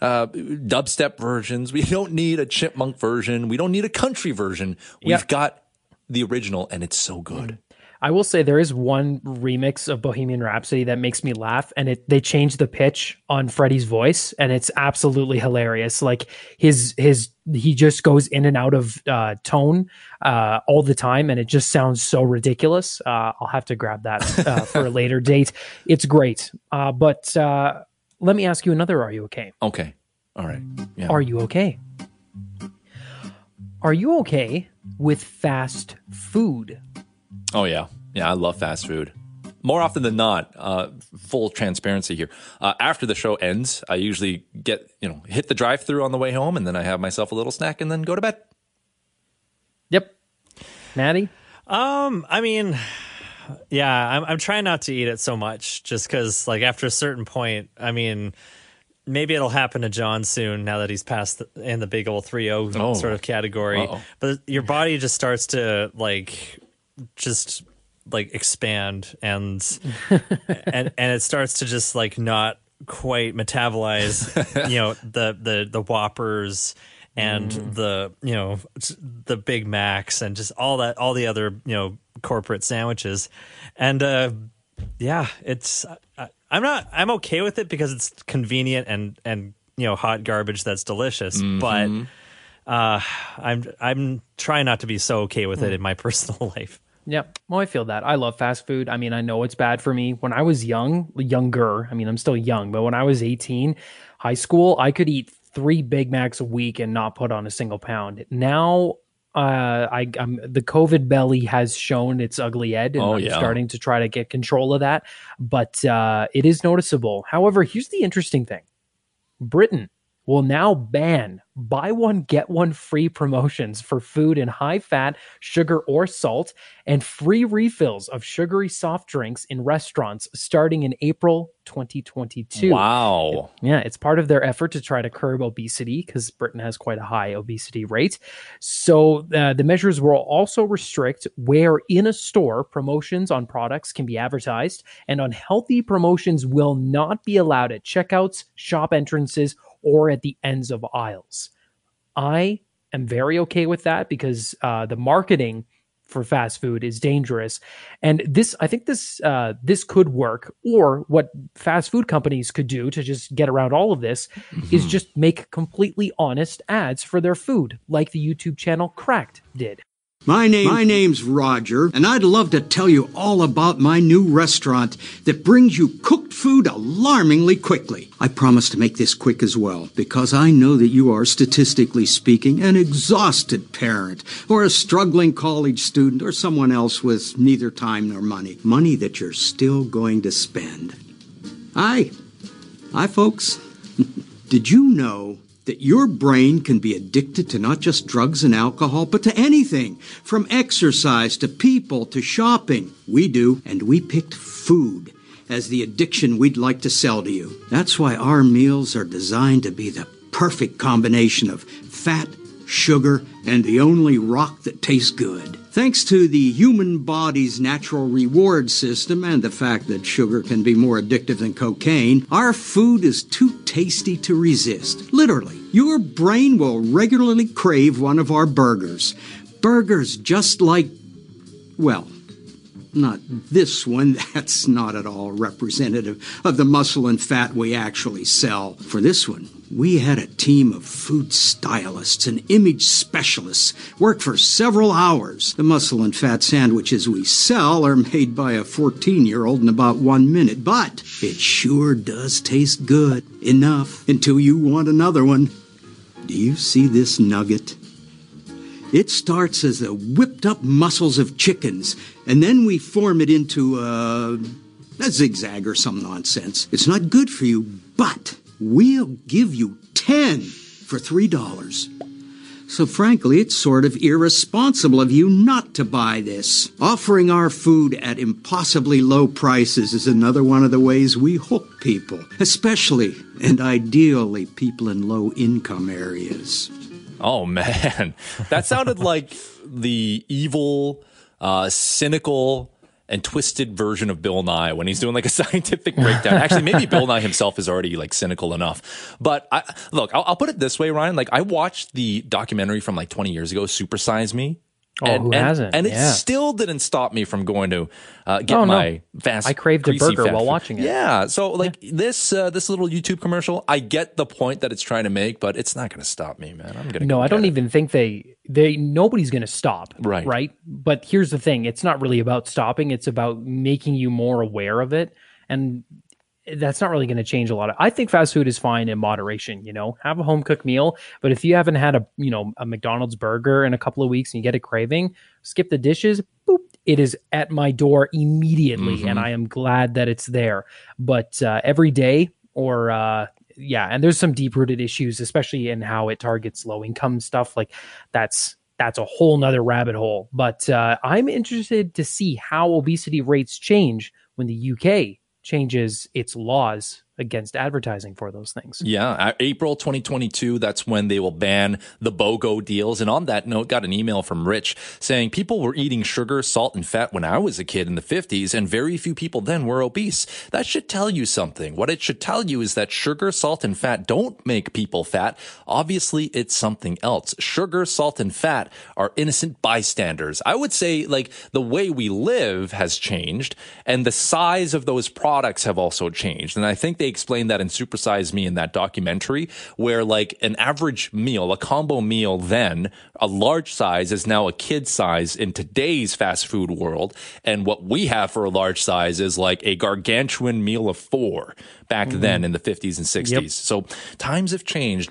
B: uh, dubstep versions. We (laughs) don't need a chipmunk version. We don't need a country version. We've
F: Yep.
B: got the original, and it's so good.
F: I will say there is one remix of Bohemian Rhapsody that makes me laugh, and it they changed the pitch on Freddie's voice, and it's absolutely hilarious. Like his his he just goes in and out of uh, tone uh, all the time, and it just sounds so ridiculous. Uh, I'll have to grab that uh, (laughs) for a later date. It's great, uh, but uh, let me ask you another: Are you okay?
B: Okay, all right. Yeah.
F: Are you okay? Are you okay with fast food?
B: Oh yeah, yeah. I love fast food. More often than not, uh, full transparency here. Uh, after the show ends, I usually get you know hit the drive-through on the way home, and then I have myself a little snack, and then go to bed.
F: Yep. Maddie?
C: Um, I mean, yeah, I'm I'm trying not to eat it so much, just because like after a certain point, I mean, maybe it'll happen to Jawn soon now that he's passed the, in the big old three O
B: Oh.
C: sort of category.
B: Uh-oh.
C: But your body just starts to like just like expand and (laughs) and and it starts to just like not quite metabolize you know (laughs) the the the whoppers and the you know the big macs and just all that all the other you know corporate sandwiches. And uh yeah it's I, i'm not i'm okay with it because it's convenient and and you know hot garbage that's delicious but uh i'm i'm trying not to be so okay with it in my (laughs) personal life
F: Yep. Well, I feel that. I love fast food. I mean, I know it's bad for me. When I was young, younger, I mean, I'm still young, but when I was 18, high school, I could eat three Big Macs a week and not put on a single pound. Now, uh, I, I'm the COVID belly has shown its ugly head, and
B: Oh,
F: I'm
B: yeah.
F: starting to try to get control of that. But uh, it is noticeable. However, here's the interesting thing: Britain will now ban buy one get one free promotions for food in high fat, sugar or salt and free refills of sugary soft drinks in restaurants starting in April 2022.
B: Wow.
F: Yeah, it's part of their effort to try to curb obesity because Britain has quite a high obesity rate. So uh, the measures will also restrict where in a store promotions on products can be advertised, and unhealthy promotions will not be allowed at checkouts, shop entrances, or at the ends of aisles. I am very okay with that because uh, the marketing for fast food is dangerous, and this I think this uh, this could work. Or what fast food companies could do to just get around all of this is just make completely honest ads for their food, like the YouTube channel Cracked did.
J: My name My name's Roger, and I'd love to tell you all about my new restaurant that brings you cooked food alarmingly quickly. I promise to make this quick as well, because I know that you are, statistically speaking, an exhausted parent, or a struggling college student, or someone else with neither time nor money. Money that you're still going to spend. Hi. Hi, folks. (laughs) Did you know that your brain can be addicted to not just drugs and alcohol, but to anything from exercise to people to shopping. We do, and we picked food as the addiction we'd like to sell to you. That's why our meals are designed to be the perfect combination of fat, sugar, and the only rock that tastes good. Thanks to the human body's natural reward system and the fact that sugar can be more addictive than cocaine, our food is too tasty to resist. Literally, your brain will regularly crave one of our burgers. Burgers just like, well, not this one. (laughs) That's not at all representative of the muscle and fat we actually sell. For this one, we had a team of food stylists and image specialists work for several hours. The muscle and fat sandwiches we sell are made by a 14 year old in about one minute, but it sure does taste good. Enough until you want another one. Do you see this nugget? It starts as the whipped up muscles of chickens, and then we form it into a, a zigzag or some nonsense. It's not good for you, but we'll give you 10 for $3. So frankly, it's sort of irresponsible of you not to buy this. Offering our food at impossibly low prices is another one of the ways we hook people, especially and ideally people in low income areas.
B: Oh man, (laughs) that sounded like the evil, uh, cynical, and twisted version of Bill Nye when he's doing like a (laughs) scientific breakdown. Actually, maybe Bill Nye himself is already like cynical enough. But I, look, I'll, I'll put it this way, Ryan. Like I watched the documentary from like 20 years ago, Super Size Me.
F: Oh,
B: and,
F: who
B: and-
F: hasn't?
B: And it
F: Yeah.
B: still didn't stop me from going to uh, get
F: Oh, no.
B: my fast.
F: I craved a burger while
B: food.
F: watching it.
B: Yeah. So like this uh, this little YouTube commercial, I get the point that it's trying to make, but it's not going to stop me, man. I'm going to
F: No, I don't even think they they nobody's going to stop.
B: Right.
F: Right. But here's the thing: it's not really about stopping. It's about making you more aware of it, and that's not really going to change a lot. Of, I think fast food is fine in moderation. You know, have a home cooked meal. But if you haven't had a you know a McDonald's burger in a couple of weeks and you get a craving, SkipTheDishes. Boop. It is at my door immediately, and I am glad that it's there. But uh, every day, or uh, yeah, and there's some deep rooted issues, especially in how it targets low income stuff. Like that's that's a whole nother rabbit hole. But uh, I'm interested to see how obesity rates change when the UK changes its laws against advertising for those things.
B: Yeah, April 2022, that's when they will ban the BOGO deals. And on that note, got an email from Rich saying people were eating sugar, salt, and fat when I was a kid in the 50s, and very few people then were obese. That should tell you something. What it should tell you is that sugar, salt, and fat don't make people fat. Obviously, it's something else. Sugar, salt, and fat are innocent bystanders. I would say, like, the way we live has changed, and the size of those products have also changed. And I think they explained that in Supersize Me in that documentary, where like an average meal, a combo meal, then a large size is now a kid size in today's fast food world. And what we have for a large size is like a gargantuan meal of four back mm-hmm. then in the 50s and 60s. So times have changed.